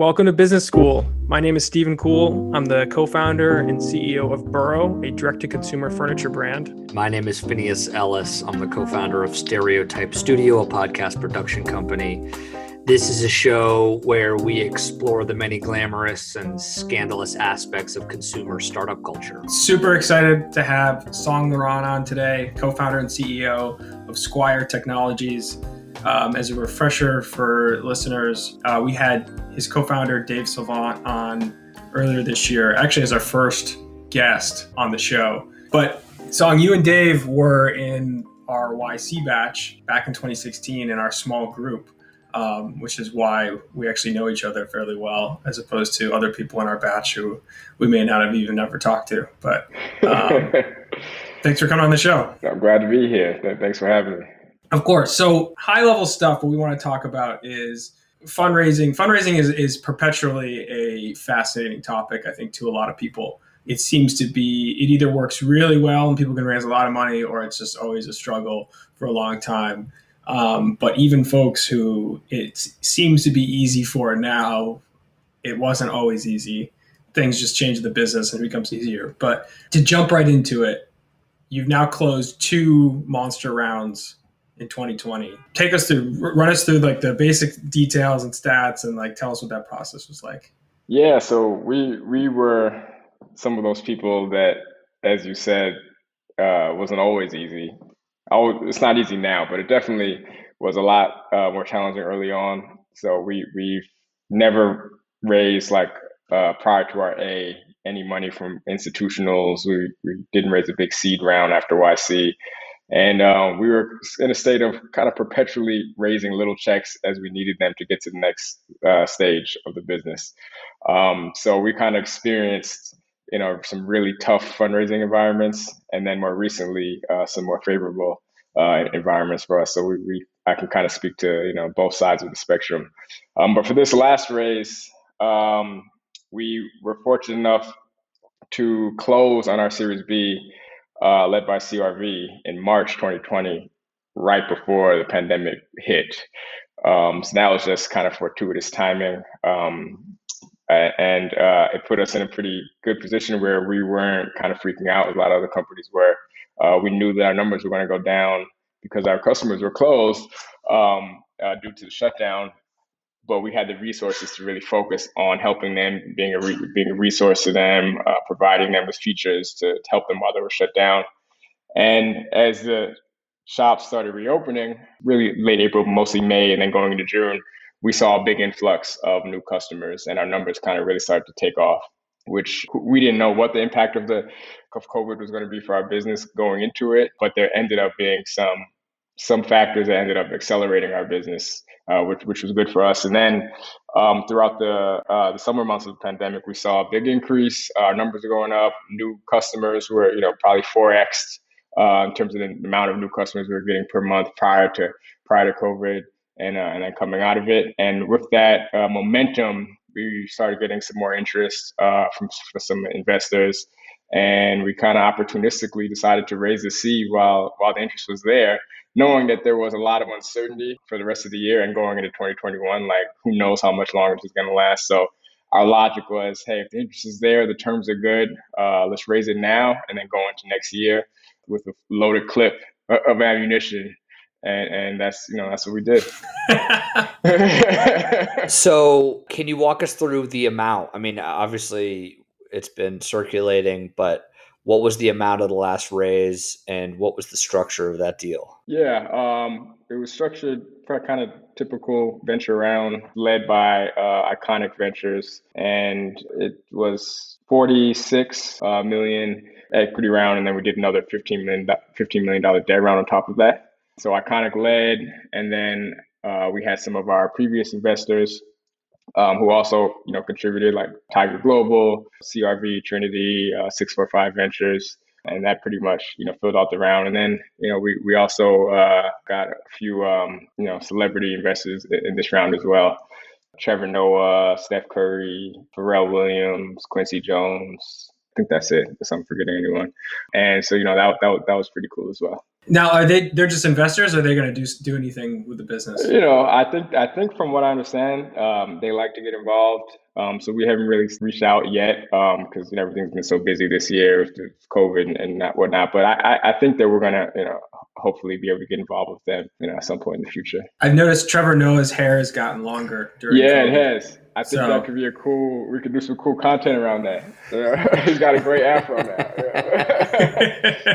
Welcome to Business School. My name is Stephen Kuhl. I'm the co founder and CEO of Burrow, a direct to consumer furniture brand. My name is Phineas Ellis. I'm the co founder of Stereotype Studio, a podcast production company. This is a show where we explore the many glamorous and scandalous aspects of consumer startup culture. Super excited to have Songe LaRon on today, co founder and CEO of Squire Technologies. Um, as a refresher for listeners, uh, we had his co-founder Dave Salvant on earlier this year, actually as our first guest on the show. But Songe, you and Dave were in our YC batch back in 2016 in our small group, um, which is why we actually know each other fairly well, as opposed to other people in our batch who we may not have even ever talked to. But um, thanks for coming on the show. I'm glad to be here. Thanks for having me. Of course. So high level stuff. What we want to talk about is fundraising. Fundraising is is perpetually a fascinating topic. I think to a lot of people. It seems to be it either works really well and people can raise a lot of money, or it's just always a struggle for a long time. Um, but even folks who it seems to be easy for now, it wasn't always easy. Things just change the business and it becomes easier. But to jump right into it, you've now closed two monster rounds in 2020. Take us through, run us through like the basic details and stats, and like tell us what that process was like. Yeah, so we we were some of those people that, as you said, uh, wasn't always easy. Oh, it's not easy now, but it definitely was a lot uh, more challenging early on. So we we never raised like uh, prior to our A any money from institutionals. We we didn't raise a big seed round after YC. And um, we were in a state of kind of perpetually raising little checks as we needed them to get to the next uh, stage of the business. Um, so we kind of experienced, you know, some really tough fundraising environments, and then more recently, uh, some more favorable uh, environments for us. So we, we, I can kind of speak to you know both sides of the spectrum. Um, but for this last raise, um, we were fortunate enough to close on our Series B uh, led by CRV in March 2020, right before the pandemic hit. Um, so that was just kind of fortuitous timing. Um, and uh, it put us in a pretty good position where we weren't kind of freaking out as a lot of other companies were. Uh, we knew that our numbers were going to go down because our customers were closed um, uh, due to the shutdown but we had the resources to really focus on helping them, being a re- being a resource to them, uh, providing them with features to, to, help them while they were shut down. And as the shops started reopening, really late April, mostly May, and then going into June, we saw a big influx of new customers, and our numbers kind of really started to take off. Which we didn't know what the impact of the of COVID was going to be for our business going into it, but there ended up being some some factors that ended up accelerating our business uh, which which was good for us. And then um, throughout the uh, the summer months of the pandemic, we saw a big increase. Our numbers are going up. New customers were you know probably four x uh, in terms of the amount of new customers we were getting per month prior to prior to COVID, and uh, and then coming out of it. And with that uh, momentum, we started getting some more interest uh, from, from some investors. And we kind of opportunistically decided to raise the seed while while the interest was there knowing that there was a lot of uncertainty for the rest of the year and going into 2021, like who knows how much longer this is going to last. So our logic was, hey, if the interest is there, the terms are good, uh, let's raise it now and then go into next year with a loaded clip of ammunition. And, and that's you know that's what we did. so, can you walk us through the amount? I mean, obviously, it's been circulating, but what was the amount of the last raise and what was the structure of that deal? Yeah, um, it was structured for kind of typical venture round led by uh, ICONIQ Ventures, and it was 46 uh, million equity round, and then we did another 15 million 15 million dollar debt round on top of that. So ICONIQ led, and then uh, we had some of our previous investors um, who also you know contributed like Tiger Global, CRV, Trinity, uh, 645 Ventures, and that pretty much you know filled out the round. And then you know we we also uh, got a few um, you know celebrity investors in, in this round as well. Trevor Noah, Steph Curry, Pharrell Williams, Quincy Jones. I think that's it. Unless I'm forgetting anyone. And so you know that that that was pretty cool as well. Now, are they? They're just investors. Or are they going to do do anything with the business? You know, I think I think from what I understand, um, they like to get involved. Um, so we haven't really reached out yet because um, you know, everything's been so busy this year with COVID and, whatnot. But I, I think that we're gonna, you know, hopefully be able to get involved with them, you know, at some point in the future. I've noticed Trevor Noah's hair has gotten longer. During yeah, COVID. it has. I think so, that could be a cool. We could do some cool content around that. He's got a great afro now.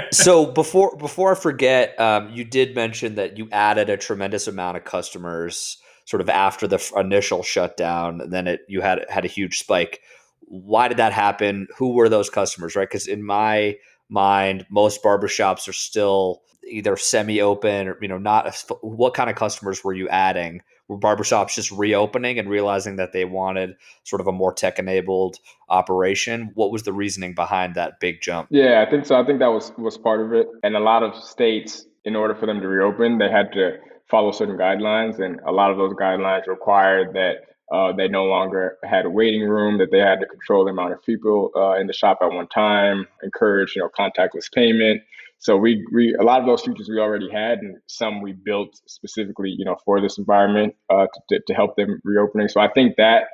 so before before I forget, um, you did mention that you added a tremendous amount of customers sort of after the initial shutdown. Then it you had had a huge spike. Why did that happen? Who were those customers? Right? Because in my mind, most barbershops are still either semi-open or you know not. What kind of customers were you adding? Barbershops just reopening and realizing that they wanted sort of a more tech-enabled operation? What was the reasoning behind that big jump? Yeah, I think so. I think that was was part of it. And a lot of states, in order for them to reopen, they had to follow certain guidelines, and a lot of those guidelines required that uh, they no longer had a waiting room, that they had to control the amount of people uh, in the shop at one time, encourage you know contactless payment. So we we a lot of those features we already had, and some we built specifically you know for this environment uh, to, to help them reopening. So I think that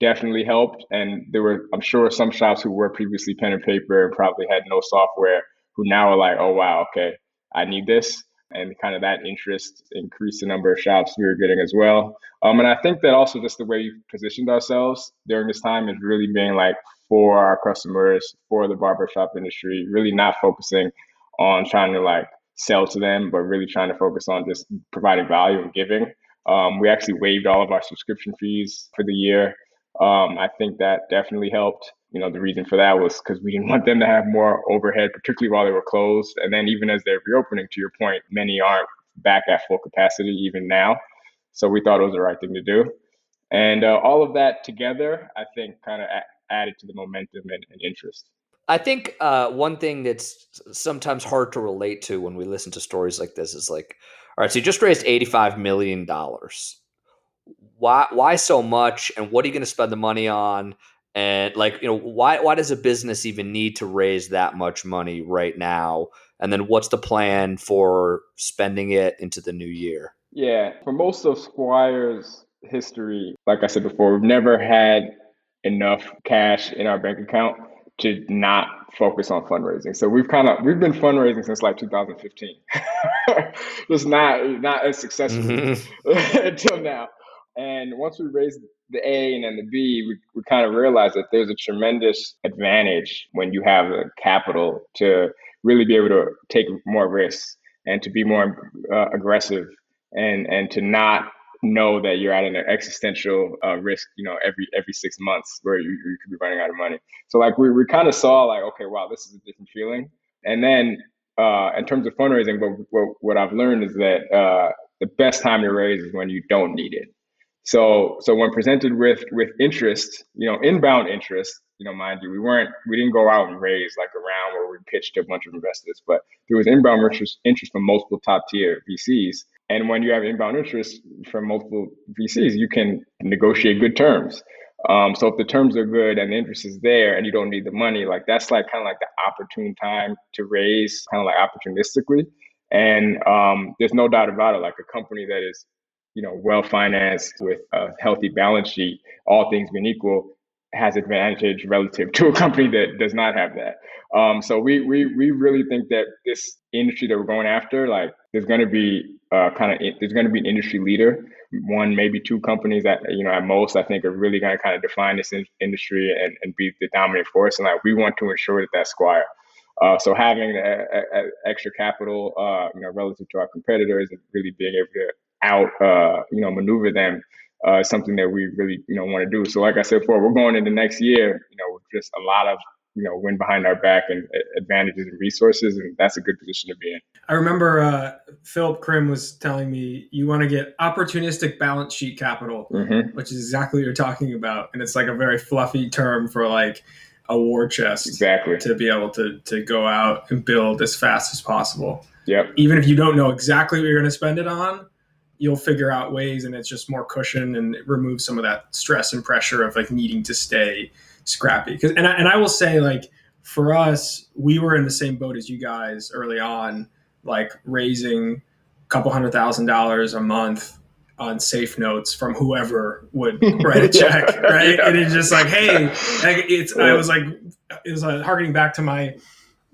definitely helped. And there were I'm sure some shops who were previously pen and paper and probably had no software who now are like, oh wow, okay, I need this and kind of that interest increased the number of shops we were getting as well. Um, and I think that also just the way we positioned ourselves during this time is really being like for our customers, for the barbershop industry, really not focusing on trying to like sell to them, but really trying to focus on just providing value and giving. Um, we actually waived all of our subscription fees for the year. Um, I think that definitely helped you know, the reason for that was because we didn't want them to have more overhead, particularly while they were closed. And then even as they're reopening, to your point, many aren't back at full capacity even now. So we thought it was the right thing to do. And uh, all of that together, I think, kind of a- added to the momentum and, and interest. I think uh, one thing that's sometimes hard to relate to when we listen to stories like this is like, all right, so you just raised eighty-five million dollars. Why? Why so much? And what are you going to spend the money on? And like, you know, why why does a business even need to raise that much money right now? And then what's the plan for spending it into the new year? Yeah, for most of Squire's history, like I said before, we've never had enough cash in our bank account to not focus on fundraising. So we've kind of we've been fundraising since like 2015. Just not not as successful mm-hmm. until now. And once we raised the A and then the B, we, we kind of realized that there's a tremendous advantage when you have the capital to really be able to take more risks and to be more uh, aggressive and and to not know that you're at an existential uh, risk, you know, every every six months where you, you could be running out of money. So like we, we kind of saw like, okay, wow, this is a different feeling. And then uh, in terms of fundraising, what, what I've learned is that uh, the best time to raise is when you don't need it. So so when presented with with interest, you know, inbound interest, you know, mind you, we weren't we didn't go out and raise like a round where we pitched a bunch of investors, but there was inbound interest interest from multiple top tier VCs. And when you have inbound interest from multiple VCs, you can negotiate good terms. Um, so if the terms are good and the interest is there and you don't need the money, like that's like kind of like the opportune time to raise, kind of like opportunistically. And um, there's no doubt about it, like a company that is you know, well financed with a healthy balance sheet, all things being equal, has advantage relative to a company that does not have that. Um, so we we we really think that this industry that we're going after, like, there's going to be uh, kind of there's going to be an industry leader, one maybe two companies that you know at most I think are really going to kind of define this in- industry and, and be the dominant force. And like we want to ensure that that's Squire. Uh, so having a, a, a extra capital, uh, you know, relative to our competitors, and really being able to out, uh, you know, maneuver them uh, something that we really, you know, want to do. So, like I said before, we're going into next year, you know, with just a lot of, you know, wind behind our back and advantages and resources, and that's a good position to be in. I remember uh, Philip Krim was telling me you want to get opportunistic balance sheet capital, mm-hmm. which is exactly what you're talking about, and it's like a very fluffy term for like a war chest, exactly, to be able to to go out and build as fast as possible. Yep. Even if you don't know exactly what you're going to spend it on, you'll figure out ways and it's just more cushion and it removes some of that stress and pressure of like needing to stay scrappy because and I, and I will say like for us we were in the same boat as you guys early on like raising a couple hundred thousand dollars a month on safe notes from whoever would write a check, right? yeah. And it's just like, hey, it's. I was like, it was uh, harkening back to my.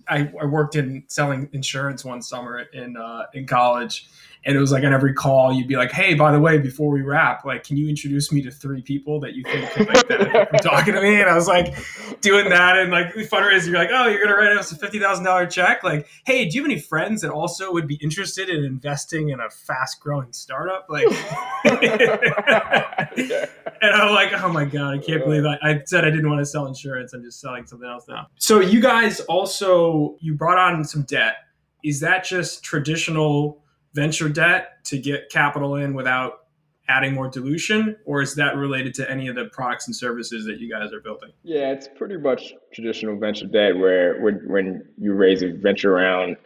I, I worked in selling insurance one summer in uh, in college, and it was like on every call you'd be like hey by the way before we wrap like can you introduce me to three people that you think could like benefit from talking to me? And i was like doing that. And like the fundraiser you're like oh you're gonna write us a $50000 check? Like hey do you have any friends that also would be interested in investing in a fast growing startup? Like and i'm like oh my god i can't believe I, I said i didn't want to sell insurance. I'm just selling something else now. So you guys also you brought on some debt. Is that just traditional venture debt to get capital in without adding more dilution or is that related to any of the products and services that you guys are building? Yeah it's pretty much traditional venture debt where when, you raise a venture round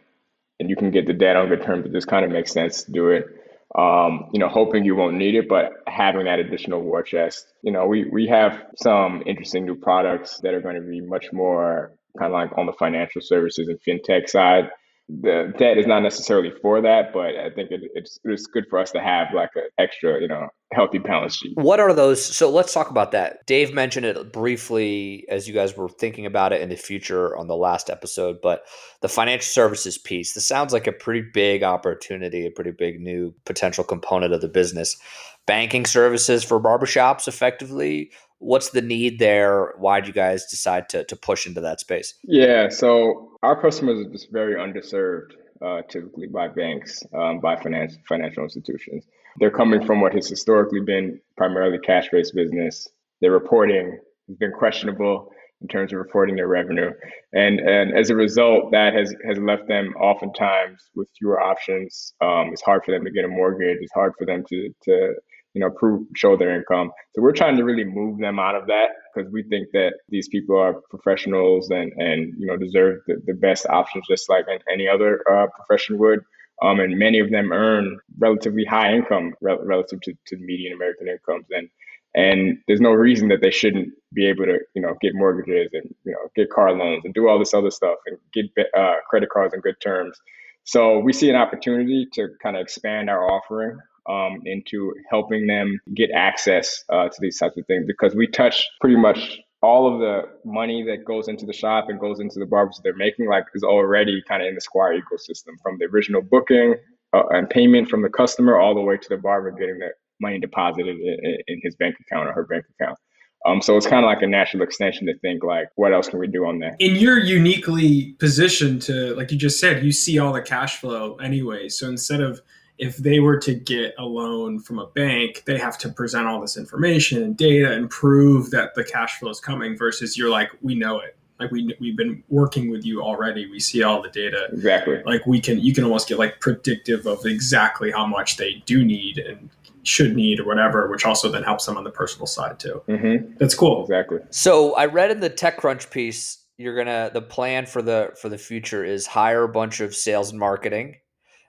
and you can get the debt on good terms it just kind of makes sense to do it. Um, you know hoping you won't need it but having that additional war chest. You know we, we have some interesting new products that are going to be much more kind of like on the financial services and fintech side the debt is not necessarily for that, but I think it, it's it's good for us to have like an extra, you know, healthy balance sheet. What are those? So let's talk about that. Dave mentioned it briefly as you guys were thinking about it in the future on the last episode, but the financial services piece. This sounds like a pretty big opportunity, a pretty big new potential component of the business. Banking services for barbershops, effectively what's the need there? Why did you guys decide to, to push into that space? Yeah, so our customers are just very underserved, uh, typically by banks, um, by finance, financial institutions. They're coming from what has historically been primarily cash based business. Their reporting has been questionable in terms of reporting their revenue. And, and as a result, that has, has left them oftentimes with fewer options. Um, it's hard for them to get a mortgage. It's hard for them to, to you know, prove, show their income. So we're trying to really move them out of that because we think that these people are professionals and, and you know, deserve the, the best options just like any other uh, profession would. Um, and many of them earn relatively high income re- relative to, to median American incomes. And and there's no reason that they shouldn't be able to, you know, get mortgages and you know get car loans and do all this other stuff and get uh, credit cards on good terms. So we see an opportunity to kind of expand our offering um, into helping them get access uh, to these types of things because we touch pretty much all of the money that goes into the shop and goes into the barbers they're making like is already kind of in the Squire ecosystem from the original booking uh, and payment from the customer all the way to the barber getting the money deposited in, in his bank account or her bank account. Um, so it's kind of like a natural extension to think like, what else can we do on that? And you're uniquely positioned to, like you just said, you see all the cash flow anyway. So instead of if they were to get a loan from a bank, they have to present all this information and data and prove that the cash flow is coming versus you're like, we know it. Like we, we've been working with you already. We see all the data. Exactly. Like we can, you can almost get like predictive of exactly how much they do need and should need or whatever, which also then helps them on the personal side too. Mm-hmm. That's cool. Exactly. So I read in the TechCrunch piece, you're gonna the plan for the for the future is hire a bunch of sales and marketing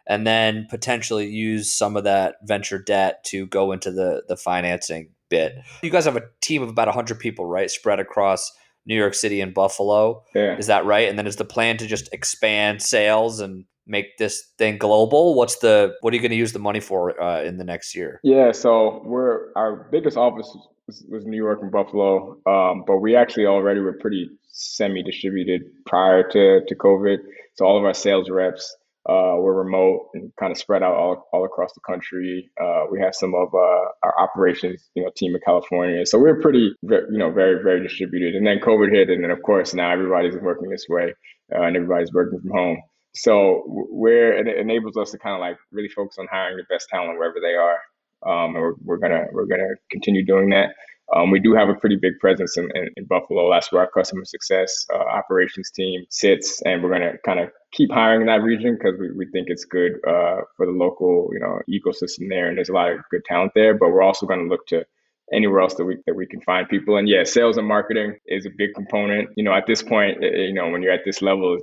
and then potentially use some of that venture debt to go into the the financing bit. You guys have a team of about 100 people, right? Spread across New York City and Buffalo. Yeah. Is that right? And then is the plan to just expand sales and make this thing global? What's the what are you going to use the money for uh, in the next year? Yeah, so we're our biggest office was, was New York and Buffalo, um, but we actually already were pretty semi distributed prior to to COVID. So all of our sales reps uh, we're remote and kind of spread out all, all across the country. Uh, we have some of uh, our operations, you know, team in California. So we're pretty, you know, very, very distributed. And then COVID hit, and then of course now everybody's working this way, uh, and everybody's working from home. So where it enables us to kind of like really focus on hiring the best talent wherever they are, um, and we're, we're gonna we're gonna continue doing that. Um, we do have a pretty big presence in, in, in Buffalo. That's where our customer success uh, operations team sits, and we're going to kind of keep hiring in that region because we, we think it's good uh, for the local you know ecosystem there, and there's a lot of good talent there. But we're also going to look to anywhere else that we that we can find people. And yeah, sales and marketing is a big component. You know, at this point, you know, when you're at this level,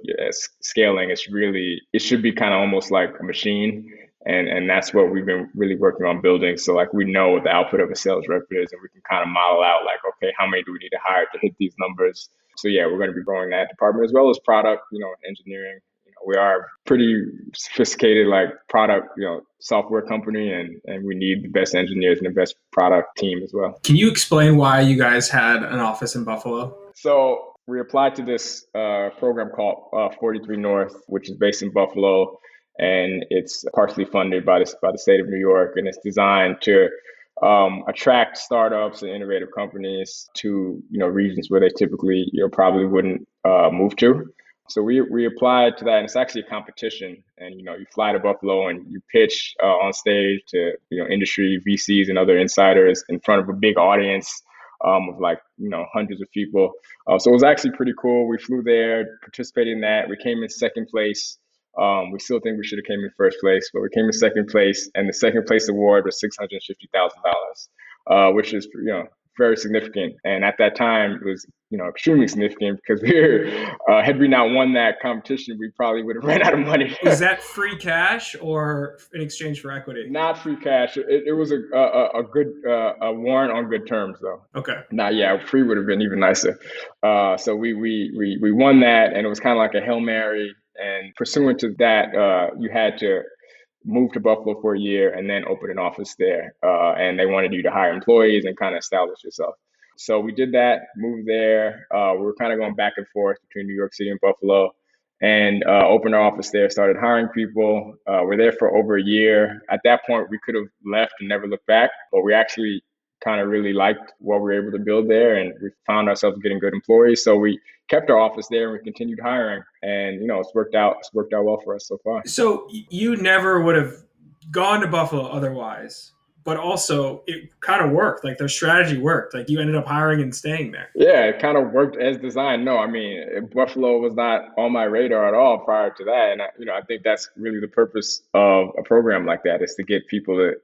scaling, it's really it should be kind of almost like a machine and and that's what we've been really working on building. So like we know what the output of a sales rep is, and we can kind of model out like, okay, how many do we need to hire to hit these numbers? So yeah, we're going to be growing that department as well as product, you know, engineering, you we are pretty sophisticated like product, you know, software company and and we need the best engineers and the best product team as well. Can you explain why you guys had an office in Buffalo? So we applied to this uh, program called uh, 43 North, which is based in Buffalo, and it's partially funded by the, by the state of New York, and it's designed to um, attract startups and innovative companies to you know regions where they typically you know probably wouldn't uh, move to. So we we applied to that, and it's actually a competition. And you know, you fly to Buffalo and you pitch uh, on stage to you know industry VCs and other insiders in front of a big audience um, of like you know hundreds of people. Uh, so it was actually pretty cool. We flew there, participated in that. We came in second place. Um, we still think we should have came in first place, but we came in second place, and the second place award was six hundred fifty thousand uh, dollars, which is you know very significant. And at that time, it was you know extremely significant because we were uh, had we not won that competition, we probably would have ran out of money. was that free cash or in exchange for equity? Not free cash. It, it was a, a, a good uh, a warrant on good terms though. Okay. Now, yeah, free would have been even nicer. Uh, so we we we we won that, and it was kind of like a hail mary. And pursuant to that, uh, you had to move to Buffalo for a year and then open an office there. Uh, and they wanted you to hire employees and kind of establish yourself. So we did that, moved there. Uh, we were kind of going back and forth between New York City and Buffalo and uh, opened our office there, started hiring people. Uh, we're there for over a year. At that point, we could have left and never looked back, but we actually kind of really liked what we were able to build there and we found ourselves getting good employees. So we kept our office there and we continued hiring and you know it's worked out it's worked out well for us so far. So you never would have gone to Buffalo otherwise. But also, it kind of worked. Like their strategy worked. Like you ended up hiring and staying there. Yeah, it kind of worked as designed. No, I mean Buffalo was not on my radar at all prior to that, and I, you know I think that's really the purpose of a program like that is to get people to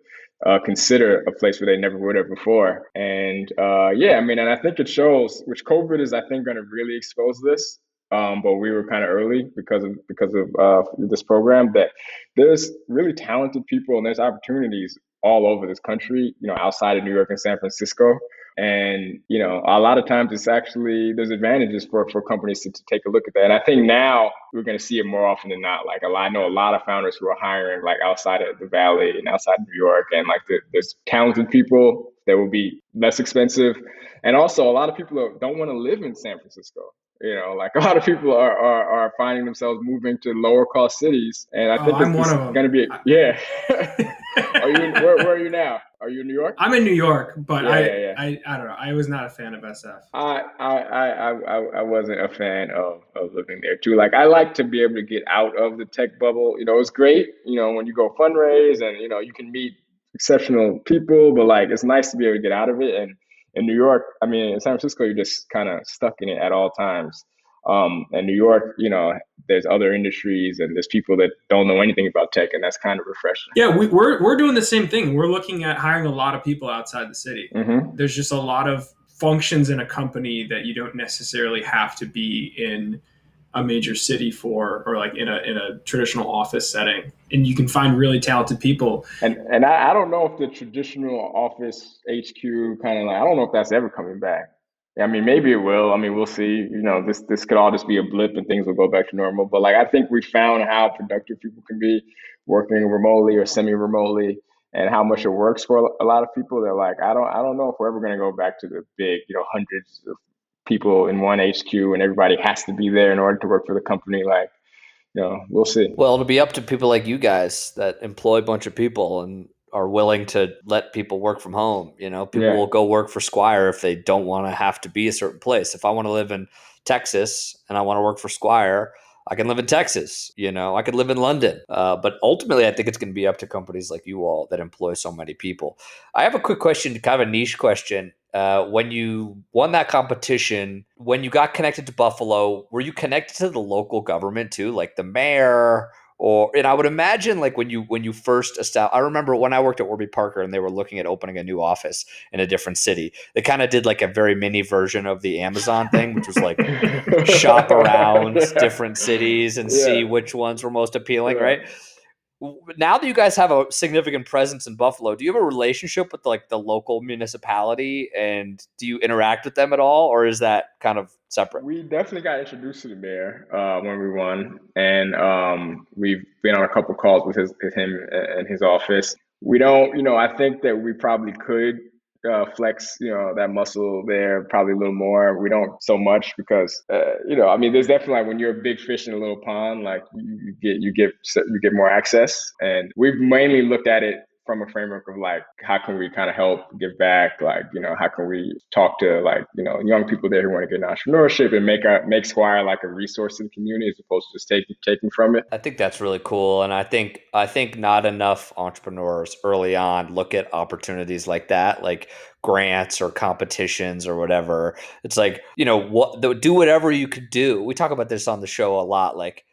uh, consider a place where they never would have before. And uh, yeah, I mean, and I think it shows, which COVID is, I think, going to really expose this. Um, but we were kind of early because of because of uh, this program that there's really talented people and there's opportunities all over this country. You know, outside of New York and San Francisco. And, you know, a lot of times it's actually, there's advantages for, for companies to, to take a look at that. And I think now we're going to see it more often than not. Like a lot, I know a lot of founders who are hiring like outside of the Valley and outside of New York. And like the, there's talented people that will be less expensive. And also a lot of people don't want to live in San Francisco. You know, like a lot of people are, are, are finding themselves moving to lower cost cities. And I think oh, this is going to be, yeah. are you, where, where are you now? Are you in New York? I'm in New York, but Yeah, I, yeah, yeah. I I don't know. I was not a fan of SF. I, I, I, I, I wasn't a fan of, of living there too. Like I like to be able to get out of the tech bubble. You know, it's great, you know, when you go fundraise and, you know, you can meet exceptional people, but like it's nice to be able to get out of it. And in New York, I mean, in San Francisco, you're just kind of stuck in it at all times. Um, and New York, you know, there's other industries and there's people that don't know anything about tech, and that's kind of refreshing. Yeah, we, we're we're doing the same thing. We're looking at hiring a lot of people outside the city. hmm There's just a lot of functions in a company that you don't necessarily have to be in a major city for, or like in a in a traditional office setting. And you can find really talented people. And and I, I don't know if the traditional office HQ kind of like I don't know if that's ever coming back. I mean, maybe it will. I mean, we'll see. You know, this this could all just be a blip and things will go back to normal. But like, I think we found how productive people can be working remotely or semi-remotely, and how much it works for a lot of people. They're like, I don't, I don't know if we're ever going to go back to the big, you know, hundreds of people in one HQ and everybody has to be there in order to work for the company. Like, you know, we'll see. Well, it'll be up to people like you guys that employ a bunch of people and are willing to let people work from home. You know, people Yeah. will go work for Squire if they don't want to have to be a certain place. If I want to live in Texas and I want to work for Squire, I can live in Texas. You know, I could live in London. Uh, but ultimately, I think it's going to be up to companies like you all that employ so many people. I have a quick question, kind of a niche question. Uh, when you won that competition, when you got connected to Buffalo, were you connected to the local government too, like the mayor? Or and I would imagine like when you when you first established, I remember when I worked at Warby Parker and they were looking at opening a new office in a different city. They kind of did like a very mini version of the Amazon thing, which was like shop around different cities and see which ones were most appealing, Yeah. right? Now that you guys have a significant presence in Buffalo, do you have a relationship with like the local municipality and do you interact with them at all or is that kind of separate? We definitely got introduced to the mayor uh, when we won and um, we've been on a couple calls with his with him and his office. We don't, you know, I think that we probably could uh, flex, you know, that muscle there probably a little more. We don't so much because, uh, you know, I mean, there's definitely like when you're a big fish in a little pond, like you, you get you get you get more access, and we've mainly looked at it from a framework of like how can we kind of help give back? Like you know how can we talk to like you know young people there who want to get entrepreneurship and make a make squire like a resource in the community as opposed to just taking taking from it? I think that's really cool and i think i think not enough entrepreneurs early on look at opportunities like that like grants or competitions or whatever. It's like you know what do whatever you could do. We talk about this on the show a lot like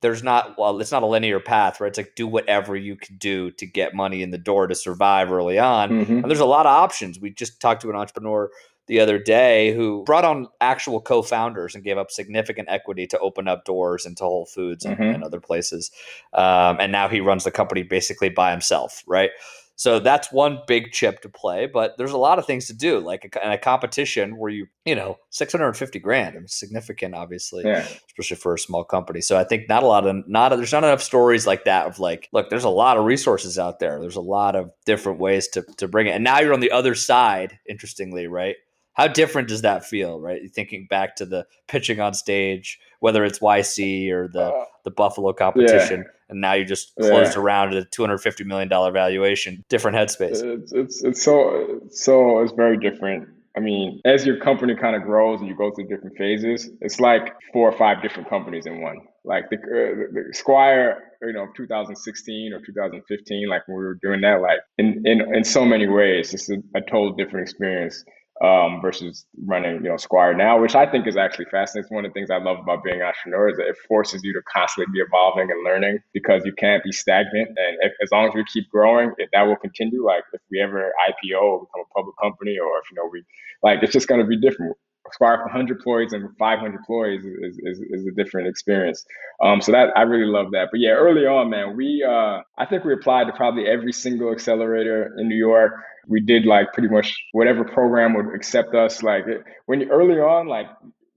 there's not well it's not a linear path right? It's like do whatever you can do to get money in the door to survive early on. Mm-hmm. and there's a lot of options. We just talked to an entrepreneur the other day who brought on actual co-founders and gave up significant equity to open up doors into whole foods mm-hmm. and, and, other places. Um, and now he runs the company basically by himself right so that's one big chip to play, but there's a lot of things to do, like a, a competition where you, you know, 650 grand, I mean, significant, obviously, yeah. especially for a small company. So I think not a lot of, not, there's not enough stories like that of like, look, there's a lot of resources out there. There's a lot of different ways to, to bring it. And now you're on the other side, interestingly, right? How different does that feel, right? Thinking back to the pitching on stage, whether it's YC or the, uh, the Buffalo competition. Yeah and now you just closed yeah. around at a two hundred fifty million dollar valuation. Different headspace. It's, it's it's so so it's very different. I mean, as your company kind of grows and you go through different phases, it's like four or five different companies in one. Like the, uh, the Squire, you know, 2016 or 2015, like when we were doing that, like in in, in so many ways, it's a, a total different experience um, versus running, you know, Squire now, which I think is actually fascinating. It's one of the things I love about being an entrepreneur is that it forces you to constantly be evolving and learning because you can't be stagnant. And if, as long as we keep growing, it, that will continue. Like if we ever IPO or become a public company, or if you know we like, it's just going to be different. Squire for 100 employees and 500 employees is, is, is a different experience. Um, so that I really love that. But yeah, early on, man, we uh, I think we applied to probably every single accelerator in New York we did like pretty much whatever program would accept us. Like when you early on, like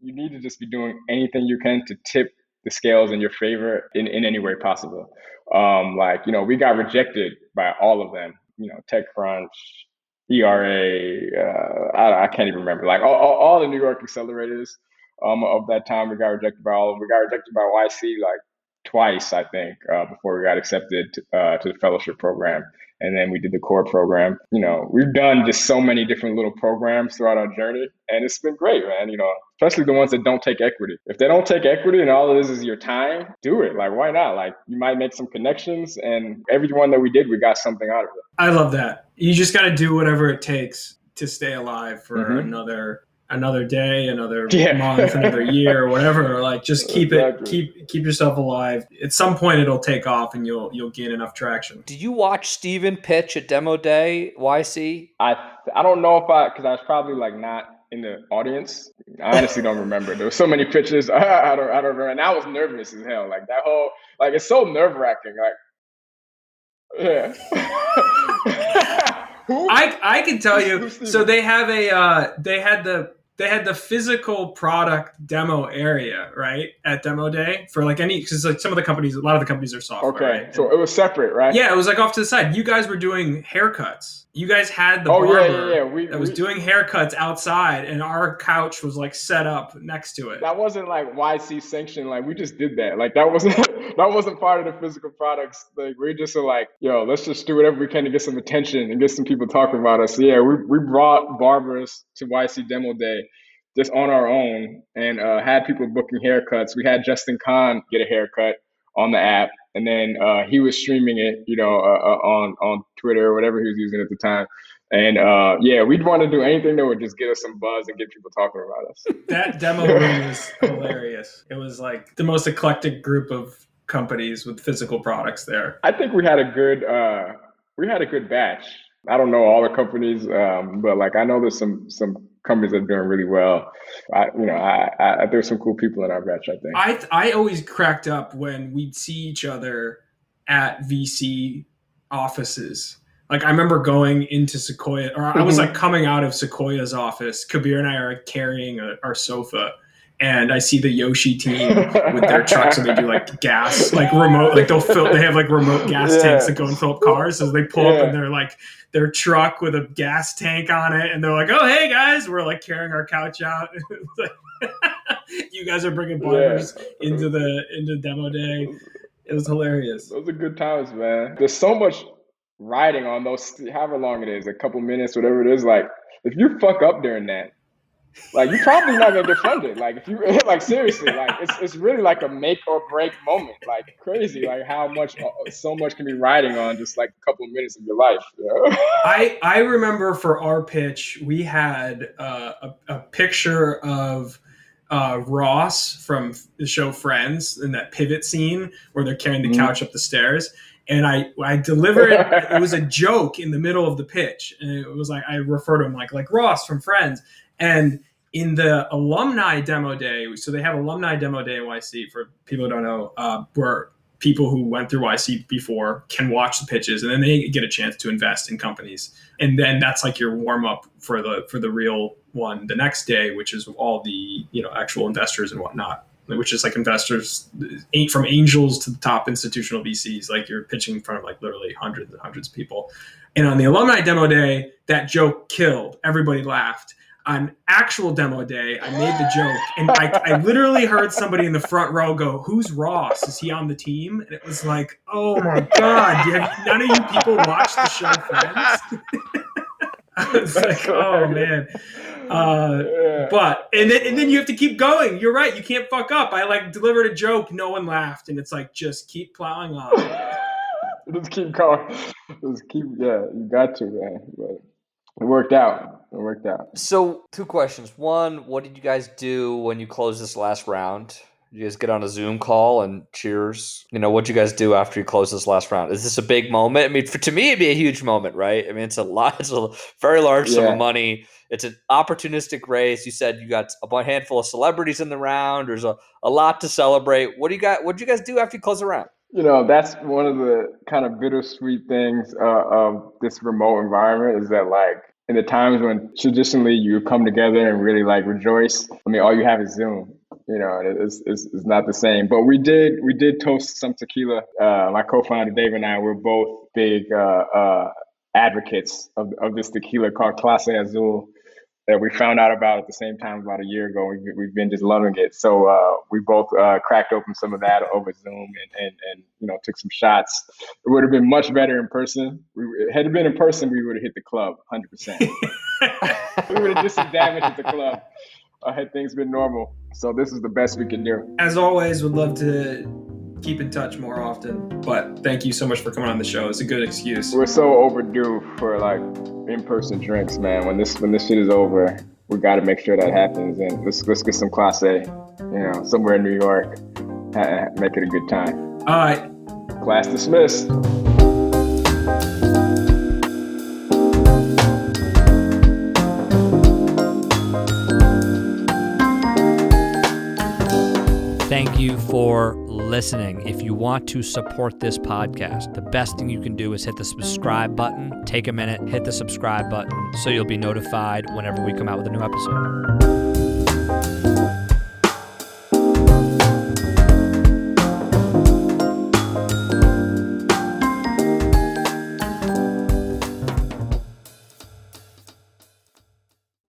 you need to just be doing anything you can to tip the scales in your favor in, in any way possible. Um, like, you know, we got rejected by all of them, you know, TechCrunch, ERA, uh, I, I, can't even remember, like all, all, all the New York accelerators um, of that time, we got rejected by all. We got rejected by YC like twice, I think, uh, before we got accepted uh, to the fellowship program and then we did the core program. You know, we've done just so many different little programs throughout our journey, and it's been great, man. You know, especially the ones that don't take equity. If they don't take equity and all it is is your time, do it. Like, why not? Like, you might make some connections, and every one that we did, we got something out of it. I love that. You just got to do whatever it takes to stay alive for mm-hmm. another another day, another yeah. month, another year, or whatever. Like just keep exactly. it, keep keep yourself alive. At some point, it'll take off, and you'll you'll gain enough traction. Did you watch Stephen pitch at Demo Day YC? I I don't know if I because I was probably like not in the audience. I honestly don't remember. There were so many pitches. I, I don't I don't remember. And I was nervous as hell. Like that whole like it's so nerve wracking. Like yeah. I I can tell you. So they have a uh, they had the they had the physical product demo area right at demo day for like any because like some of the companies a lot of the companies are software okay right? so it was separate right? Yeah it was like off to the side. You guys were doing haircuts you guys had the oh, barber yeah, yeah, yeah. We, that was we, doing haircuts outside and our couch was like set up next to it that wasn't like yc sanctioned like we just did that like that wasn't that wasn't part of the physical products like we're just like yo let's just do whatever we can to get some attention and get some people talking about us so, yeah we, we brought barbers to yc demo day just on our own and uh, had people booking haircuts. We had Justin Kan get a haircut on the app, and then uh, he was streaming it, you know, uh, uh on on Twitter or whatever he was using at the time. And uh, yeah, we'd want to do anything that would just get us some buzz and get people talking about us. That demo room was hilarious. It was like the most eclectic group of companies with physical products there. I think we had a good uh, we had a good batch. I don't know all the companies, um, but like I know there's some some companies that are doing really well. I, you know, I, I, there's some cool people in our batch. I think. I I always cracked up when we'd see each other at VC offices. Like I remember going into Sequoia, or I was Mhm. like coming out of Sequoia's office. Kabeer and I are carrying a, our sofa, and I see the Yoshi team with their trucks, and they do like gas, like remote, like they'll fill. They have like remote gas Yeah. tanks that go and fill up cars. So they pull up and they're like their truck with a gas tank on it, and they're like, "Oh, hey guys, we're like carrying our couch out." You guys are bringing barbers into the into demo day. It was hilarious. Those are good times, man. There's so much riding on those, however long it is, a couple minutes, whatever it is. Like, if you fuck up during that, like you're probably not gonna get funded. Like, if you like seriously, like it's it's really like a make or break moment. Like crazy, like how much uh, so much can be riding on just like a couple of minutes of your life. You know? I I remember for our pitch, we had uh, a, a picture of uh, Ross from the show Friends in that pivot scene where they're carrying the Mhm. couch up the stairs. And I, I delivered it. It was a joke in the middle of the pitch, and it was like I refer to him like like Ross from Friends. And in the alumni demo day, so they have alumni demo day in YC for people who don't know, uh, where people who went through YC before can watch the pitches, and then they get a chance to invest in companies, and then that's like your warm up for the for the real one the next day, which is all the you know actual investors and whatnot, which is like investors from angels to the top institutional VCs, like you're pitching in front of like literally hundreds and hundreds of people. And on the alumni demo day, that joke killed. Everybody laughed on actual demo day, I made the joke, and I, I literally heard somebody in the front row go, "Who's Ross? Is he on the team?" And it was like, "Oh my god, have, none of you people watch the show Friends." I was like, "Oh man." Uh, Yeah. But and then and then you have to keep going. You're right. You can't fuck up. I like delivered a joke, no one laughed, and it's like just keep plowing on. Just keep going. Just keep. Yeah, you got to, man. But it worked out. It worked out. So, two questions. One, what did you guys do when you closed this last round? Did you guys get on a Zoom call and cheers? You know, what'd you guys do after you closed this last round? Is this a big moment? I mean, for, to me, it'd be a huge moment, right? I mean, it's a lot. It's a very large sum of money. It's an opportunistic race. You said you got a handful of celebrities in the round. There's a, a lot to celebrate. What do you got? What did you guys do after you closed the round? You know, that's one of the kind of bittersweet things uh, of this remote environment is that, like, in the times when traditionally you come together and really like rejoice, I mean, all you have is Zoom. You know, it's, it's, it's not the same. But we did we did toast some tequila. Uh, my co-founder Dave and I were both big uh, uh, advocates of, of this tequila called Clase Azul that we found out about at the same time about a year ago. We've, we've been just loving it. So uh, we both uh, cracked open some of that over Zoom and, and, and you know took some shots. It would have been much better in person. We, had it been in person, we would have hit the club 100%. we would have just some damage at the club uh, had things been normal. So this is the best we can do. As always, would love to keep in touch more often. But thank you so much for coming on the show. It's a good excuse. We're so overdue for like in-person drinks, man. When this when this shit is over, we got to make sure that happens, and let's let's get some class A, you know, somewhere in New York. Make it a good time. All right. Class dismissed. Thank you for listening. If you want to support this podcast, the best thing you can do is hit the subscribe button. Take a minute, hit the subscribe button so you'll be notified whenever we come out with a new episode.